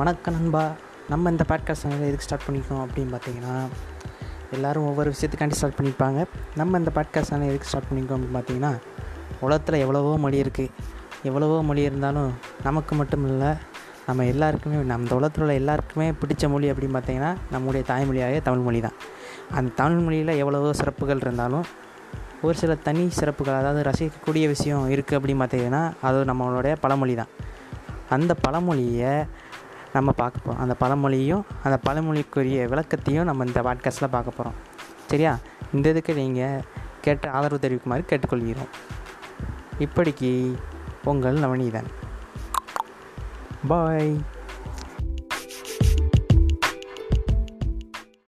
வணக்கம் நண்பா. நம்ம இந்த பாட்காஸ்ட் சேனல் எதுக்கு ஸ்டார்ட் பண்ணிக்கணும் அப்படின்னு பார்த்தீங்கன்னா எல்லோரும் ஒவ்வொரு விஷயத்துக்காண்டி ஸ்டார்ட் பண்ணியிருப்பாங்க நம்ம இந்த பாட்காஸ்ட் சேனல் எதுக்கு ஸ்டார்ட் பண்ணிக்கோம் அப்படின்னு பார்த்தீங்கன்னா உலகத்தில் எவ்வளவோ மொழி இருக்குது எவ்வளவோ மொழி இருந்தாலும் நமக்கு மட்டும் இல்லை நம்ம எல்லாருக்குமே நம்ம உலகத்தில் உள்ள எல்லாருக்குமே பிடிச்ச மொழி அப்படின்னு பார்த்தீங்கன்னா நம்முடைய தாய்மொழியாக தமிழ் மொழி தான். அந்த தமிழ் மொழியில் எவ்வளவோ சிறப்புகள் இருந்தாலும் ஒரு சில தனி சிறப்புகள் அதாவது ரசிக்கக்கூடிய விஷயம் இருக்குது அப்படின்னு பார்த்தீங்கன்னா அது நம்மளுடைய பழமொழி தான். அந்த பழமொழியை நம்ம பார்க்க போகிறோம் அந்த பழமொழியும் அந்த பழமொழிக்குரிய விளக்கத்தையும் நம்ம இந்த பாட்காஸ்ட்டில் பார்க்க போகிறோம் சரியா? இந்த இதுக்கு நீங்கள் கேட்டு ஆதரவு தெரிவிக்குமாறு கேட்டுக்கொள்கிறோம். இப்படிக்கு உங்கள் நவநீதன். பாய்